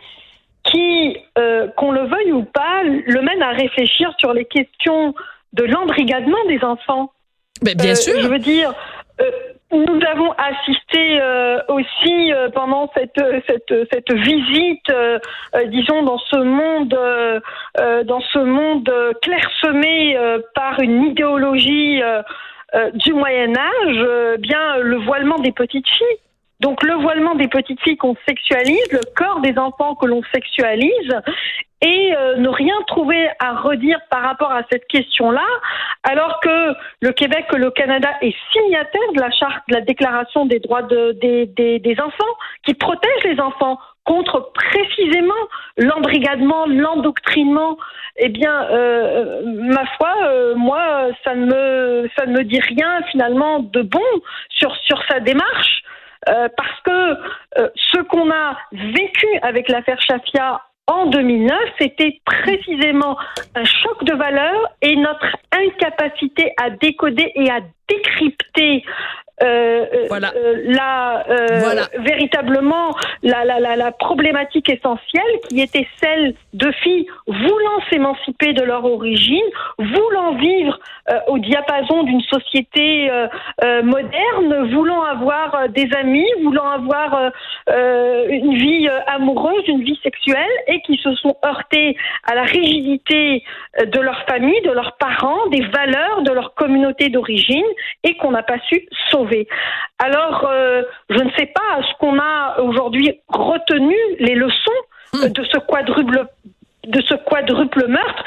qui, euh, qu'on le veuille ou pas, le mène à réfléchir sur les questions de l'embrigadement des enfants. Ben, bien euh, sûr. Je veux dire, nous avons assisté euh, aussi euh, pendant cette, cette, cette visite, euh, disons, dans ce monde, dans ce monde clairsemé par une idéologie du Moyen Âge, bien le voilement des petites filles. Donc le voilement des petites filles qu'on sexualise, le corps des enfants que l'on sexualise, et euh, ne rien trouver à redire par rapport à cette question-là, alors que le Québec le Canada est signataire de la charte de la Déclaration des droits de, des, des, enfants, qui protège les enfants contre précisément l'embrigadement, l'endoctrinement, eh bien, euh, ma foi, euh, moi, ça ne me ça ne me dit rien finalement de bon sur sur sa démarche. Parce que ce qu'on a vécu avec l'affaire Chafia en 2009, c'était précisément un choc de valeur et notre incapacité à décoder et à décrypter euh, euh, voilà. Euh, la, euh, véritablement la, la, la, la, problématique essentielle qui était celle de filles voulant s'émanciper de leur origine, voulant vivre au diapason d'une société moderne, voulant avoir des amis, voulant avoir une vie amoureuse, une vie sexuelle et qui se sont heurtées à la rigidité de leur famille, de leurs parents, des valeurs de leur communauté d'origine et qu'on n'a pas su sauver. Alors, euh, je ne sais pas, est-ce qu'on a aujourd'hui retenu les leçons hmm. de ce quadruple de ce quadruple meurtre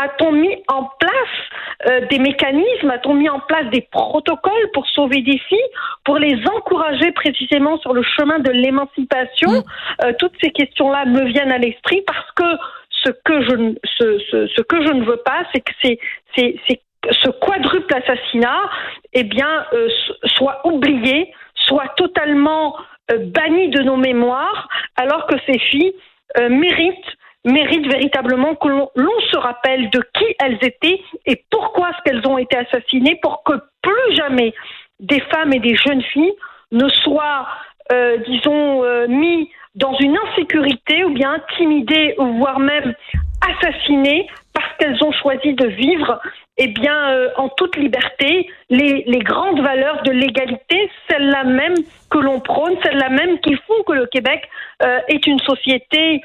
a-t-on mis en place euh, des mécanismes, a-t-on mis en place des protocoles pour sauver des filles, pour les encourager précisément sur le chemin de l'émancipation? Hmm. euh, Toutes ces questions-là me viennent à l'esprit parce que ce que je, ce, ce, ce que je ne veux pas, c'est que ces, ces, ces ce quadruple assassinat, eh bien, euh, soit oublié, soit totalement euh, bannies de nos mémoires, alors que ces filles euh, méritent méritent véritablement que l'on se rappelle de qui elles étaient et pourquoi est-ce qu'elles ont été assassinées pour que plus jamais des femmes et des jeunes filles ne soient, disons, euh, mis dans une insécurité ou bien intimidées, voire même assassinées parce qu'elles ont choisi de vivre eh bien, euh, en toute liberté, les, grandes valeurs de l'égalité, celles-là même que l'on prône, celles-là même qui font que le Québec euh, est une société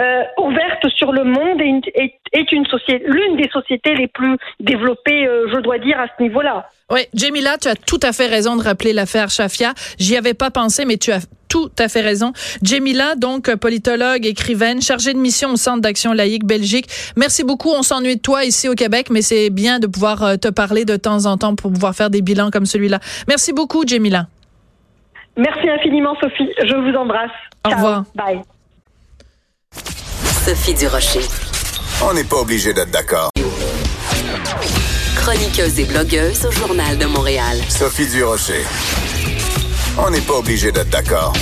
euh, ouverte sur le monde et une- est, est une société, l'une des sociétés les plus développées, euh, je dois dire, à ce niveau-là. Oui, Jamila, tu as tout à fait raison de rappeler l'affaire Shafia. J'y avais pas pensé, mais tu as tout à fait raison. Jamila, donc politologue, écrivaine, chargée de mission au Centre d'action laïque Belgique. Merci beaucoup. On s'ennuie de toi ici au Québec, mais c'est bien de pouvoir euh, te parler de temps en temps pour pouvoir faire des bilans comme celui-là. Merci beaucoup, Jamila. Merci infiniment, Sophie. Je vous embrasse. Au Ciao. revoir. Bye. Sophie Durocher. On n'est pas obligé d'être d'accord. Chroniqueuse et blogueuse au Journal de Montréal. Sophie Durocher. On n'est pas obligé d'être d'accord.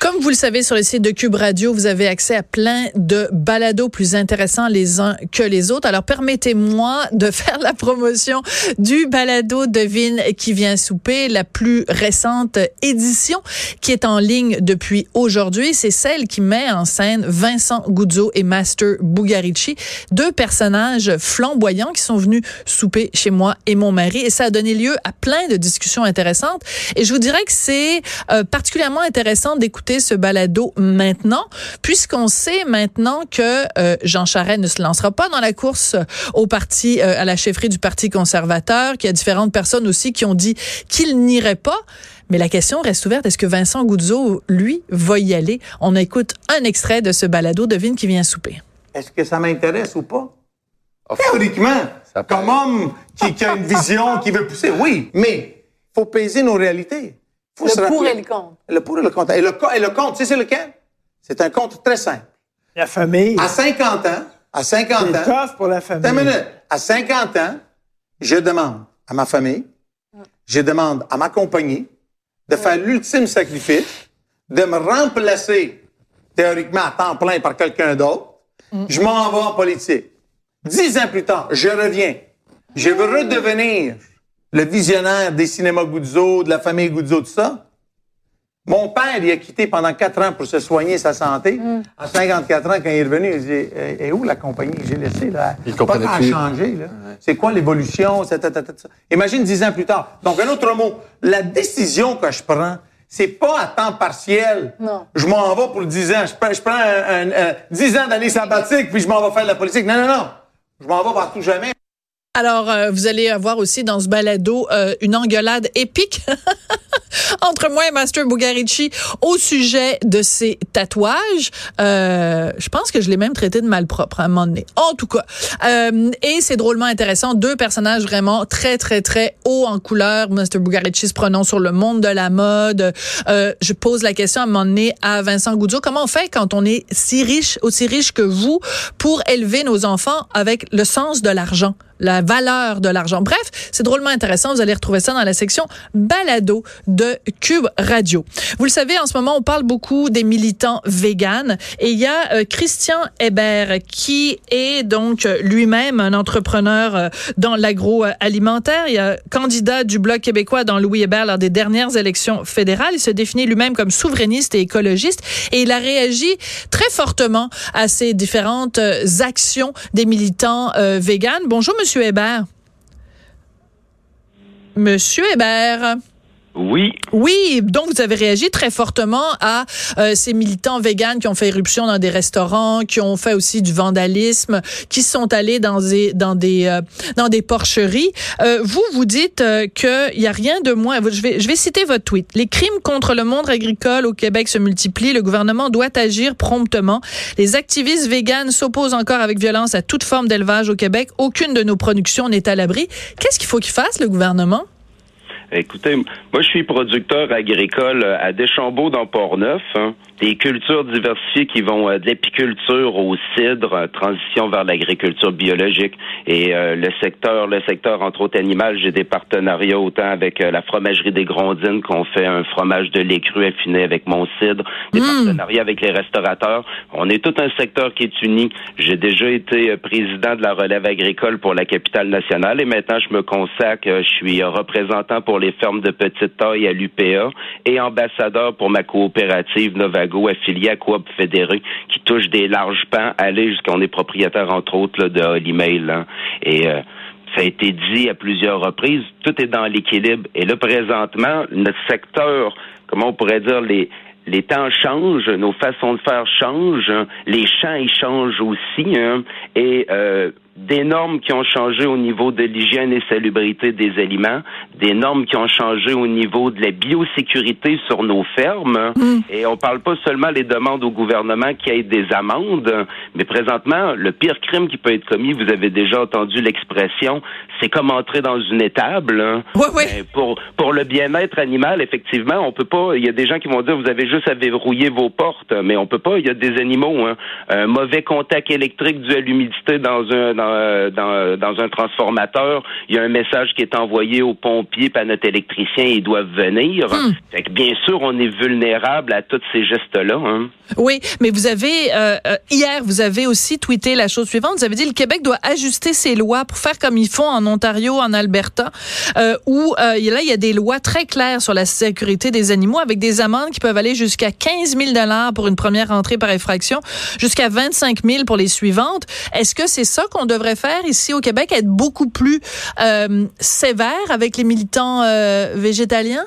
Comme vous le savez, sur le site de Cube Radio, vous avez accès à plein de balados plus intéressants les uns que les autres. Alors, permettez-moi de faire la promotion du balado Devine qui vient souper, la plus récente édition qui est en ligne depuis aujourd'hui. C'est celle qui met en scène Vincent Guzzo et Master Bugarici, deux personnages flamboyants qui sont venus souper chez moi et mon mari. Et ça a donné lieu à plein de discussions intéressantes. Et je vous dirais que c'est euh, particulièrement intéressant d'écouter ce balado maintenant, puisqu'on sait maintenant que euh, Jean Charest ne se lancera pas dans la course au parti, euh, à la chefferie du Parti conservateur, qu'il y a différentes personnes aussi qui ont dit qu'il n'irait pas. Mais la question reste ouverte. Est-ce que Vincent Goudzo, lui, va y aller? On écoute un extrait de ce balado. Devine qui vient souper. Est-ce que ça m'intéresse ou pas? Théoriquement, comme homme qui, qui a une vision, qui veut pousser, oui, mais il faut peser nos réalités. Faut se rappeler- le contre. Le pour et le contre. Et le, et le compte, tu sais, c'est lequel? C'est un compte très simple. La famille. À 50 ans, à 50 C'est ans, tough pour la famille. Attends une minute. À 50 ans, je demande à ma famille, je demande à ma compagnie de faire l'ultime sacrifice, de me remplacer théoriquement à temps plein par quelqu'un d'autre. Je m'en vais en politique. Dix ans plus tard, je reviens. Je veux redevenir le visionnaire des cinémas Guzzo, de la famille Guzzo, tout ça. Mon père, il a quitté pendant quatre ans pour se soigner sa santé. À 54 ans, quand il est revenu, il dit Eh, eh, où la compagnie? Que j'ai laissée là Il Pas comprenait grand plus. changé là. C'est quoi l'évolution? Ça, ça, ça, ça, ça. Imagine dix ans plus tard. Donc un autre mot, la décision que je prends, c'est pas à temps partiel. Non. Je m'en vais pour 10 ans. Je prends, je prends un, un- un- 10 ans d'année sabbatique puis je m'en vais faire de la politique. Non, non, non. Je m'en vais partout jamais. Alors, euh, vous allez avoir aussi dans ce balado euh, une engueulade épique entre moi et Master Bugarici au sujet de ses tatouages. Euh, je pense que je l'ai même traité de malpropre à un moment donné. En tout cas, euh, et c'est drôlement intéressant. Deux personnages vraiment très, très, très hauts en couleur. Master Bugarici se prononce sur le monde de la mode. Euh, je pose la question à un moment donné à Vincent Goudzo. Comment on fait quand on est si riche, aussi riche que vous, pour élever nos enfants avec le sens de l'argent? La valeur de l'argent. Bref, c'est drôlement intéressant. Vous allez retrouver ça dans la section balado de Cube Radio. Vous le savez, en ce moment, on parle beaucoup des militants véganes et il y a euh, Christian Hébert qui est donc euh, lui-même un entrepreneur euh, dans l'agroalimentaire. Il est candidat du Bloc québécois dans Louis Hébert lors des dernières élections fédérales. Il se définit lui-même comme souverainiste et écologiste et il a réagi très fortement à ces différentes actions des militants euh, véganes. Bonjour, Monsieur Hébert. Monsieur Hébert. Oui, Oui, donc vous avez réagi très fortement à euh, ces militants véganes qui ont fait éruption dans des restaurants, qui ont fait aussi du vandalisme, qui sont allés dans des dans des euh, dans des porcheries. Euh, vous vous dites euh, que il y a rien de moins. Je vais je vais citer votre tweet. Les crimes contre le monde agricole au Québec se multiplient. Le gouvernement doit agir promptement. Les activistes véganes s'opposent encore avec violence à toute forme d'élevage au Québec. Aucune de nos productions n'est à l'abri. Qu'est-ce qu'il faut qu'il fasse le gouvernement? Écoutez, moi je suis producteur agricole à Deschambault dans Port-Neuf. hein. Des cultures diversifiées qui vont euh, de l'apiculture au cidre, euh, transition vers l'agriculture biologique et euh, le secteur, le secteur entre autres animal, j'ai des partenariats autant avec la fromagerie des Grondines qu'on fait un fromage de lait cru affiné avec mon cidre, des partenariats avec les restaurateurs. On est tout un secteur qui est uni. J'ai déjà été président de la relève agricole pour la capitale nationale et maintenant je me consacre, je suis représentant pour les fermes de petite taille à l'UPA et ambassadeur pour ma coopérative Novago affiliée à Coop Fédéré qui touche des larges pans, aller jusqu'on est propriétaire entre autres là, de Hollymail. Hein. Et euh, ça a été dit à plusieurs reprises, tout est dans l'équilibre. Et là, présentement, notre secteur, comment on pourrait dire, les, les temps changent, nos façons de faire changent, les champs ils changent aussi, hein, et euh, des normes qui ont changé au niveau de l'hygiène et salubrité des aliments, des normes qui ont changé au niveau de la biosécurité sur nos fermes. Mm. Et on parle pas seulement des demandes au gouvernement qui aient des amendes, mais présentement, le pire crime qui peut être commis, vous avez déjà entendu l'expression, c'est comme entrer dans une étable. Oui, oui. Pour, pour le bien-être animal, effectivement, on peut pas, il y a des gens qui vont dire, vous avez juste à verrouiller vos portes, mais on peut pas, il y a des animaux, hein. un mauvais contact électrique dû à l'humidité dans un, dans, dans, dans, un transformateur, il y a un message qui est envoyé aux pompiers, à notre électricien, ils doivent venir. Hmm. Fait que bien sûr, on est vulnérable à tous ces gestes-là. Hein. Oui, mais vous avez euh, euh, hier, vous avez aussi tweeté la chose suivante. Vous avez dit le Québec doit ajuster ses lois pour faire comme ils font en Ontario, en Alberta, euh, où euh, là il y a des lois très claires sur la sécurité des animaux, avec des amendes qui peuvent aller jusqu'à 15 000 dollars pour une première entrée par infraction, jusqu'à 25 000 pour les suivantes. Est-ce que c'est ça qu'on devrait faire ici au Québec, être beaucoup plus euh, sévère avec les militants euh, végétaliens?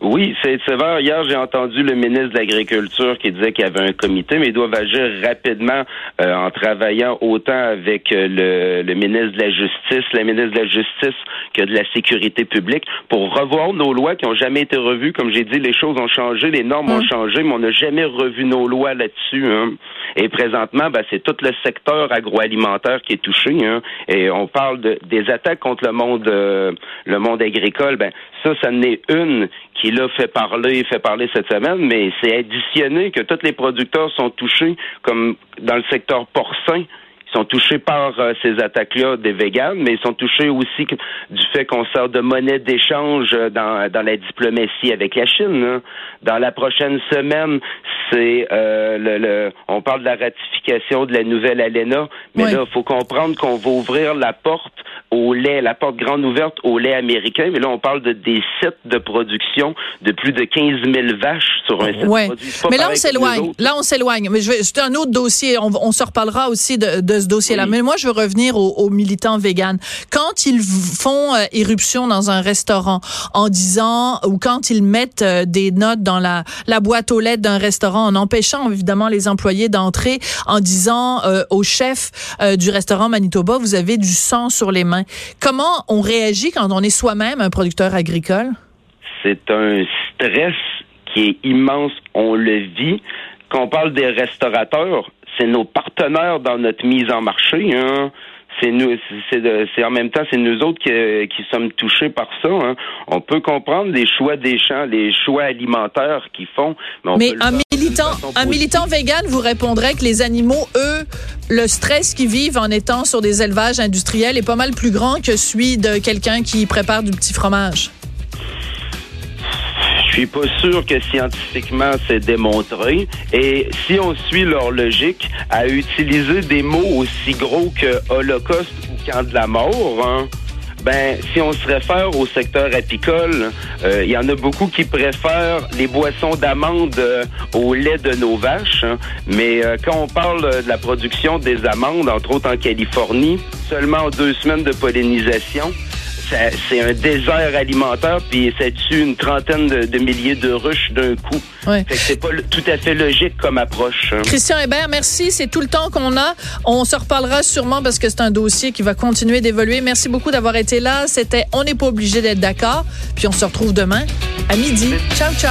Oui, c'est sévère. Hier, j'ai entendu le ministre de l'Agriculture qui disait qu'il y avait un comité, mais ils doivent agir rapidement euh, en travaillant autant avec euh, le, le, ministre de la Justice, la ministre de la Justice que de la Sécurité publique pour revoir nos lois qui ont jamais été revues. Comme j'ai dit, les choses ont changé, les normes ont hum. changé, mais on n'a jamais revu nos lois là-dessus. Hein. Et présentement, ben, c'est tout le secteur agroalimentaire qui est touché. Hein. Et on parle de, des attaques contre le monde, euh, le monde agricole. Ben, ça, ça n'est une qui l'a fait parler, fait parler cette semaine, mais c'est additionné que tous les producteurs sont touchés, comme dans le secteur porcin sont touchés par euh, ces attaques-là des véganes, mais ils sont touchés aussi du fait qu'on sort de monnaie d'échange dans, dans la diplomatie avec la Chine. Hein. Dans la prochaine semaine, c'est euh, le, on parle de la ratification de la nouvelle ALENA, mais là, il faut comprendre qu'on va ouvrir la porte au lait, la porte grande ouverte au lait américain, mais là, on parle de des sites de production de plus de 15 000 vaches sur un site ouais. Mais là, on s'éloigne. Là, on s'éloigne. Mais je vais, c'est un autre dossier. On, on, se reparlera aussi de, de ce dossier-là. Mais moi, je veux revenir aux, aux militants véganes. Quand ils font euh, éruption dans un restaurant en disant, ou quand ils mettent euh, des notes dans la, la boîte aux lettres d'un restaurant en empêchant évidemment les employés d'entrer en disant euh, au chef du restaurant Manitoba, vous avez du sang sur les mains. Comment on réagit quand on est soi-même un producteur agricole? C'est un stress qui est immense. On le vit. Quand on parle des restaurateurs, c'est nos partenaires dans notre mise en marché. Hein c'est nous, c'est en même temps, c'est nous autres qui, qui, sommes touchés par ça. Hein. On peut comprendre les choix des champs, les choix alimentaires qu'ils font. Mais, un militant, un militant vegan vous répondrait que les animaux, eux, le stress qu'ils vivent en étant sur des élevages industriels est pas mal plus grand que celui de quelqu'un qui prépare du petit fromage. Je suis pas sûr que scientifiquement c'est démontré. Et si on suit leur logique à utiliser des mots aussi gros que Holocauste ou camp de la mort, hein, ben, si on se réfère au secteur apicole, euh, il y en a beaucoup qui préfèrent les boissons d'amande euh, au lait de nos vaches. Hein. Mais euh, quand on parle de la production des amandes, entre autres en Californie, seulement deux semaines de pollinisation, c'est un désert alimentaire, puis ça tue une trentaine de, milliers de ruches d'un coup. Ouais. c'est pas tout à fait logique comme approche. Hein. Christian Hébert, merci. C'est tout le temps qu'on a. On se reparlera sûrement parce que c'est un dossier qui va continuer d'évoluer. Merci beaucoup d'avoir été là. C'était On n'est pas obligé d'être d'accord. Puis on se retrouve demain à midi. Ciao, ciao.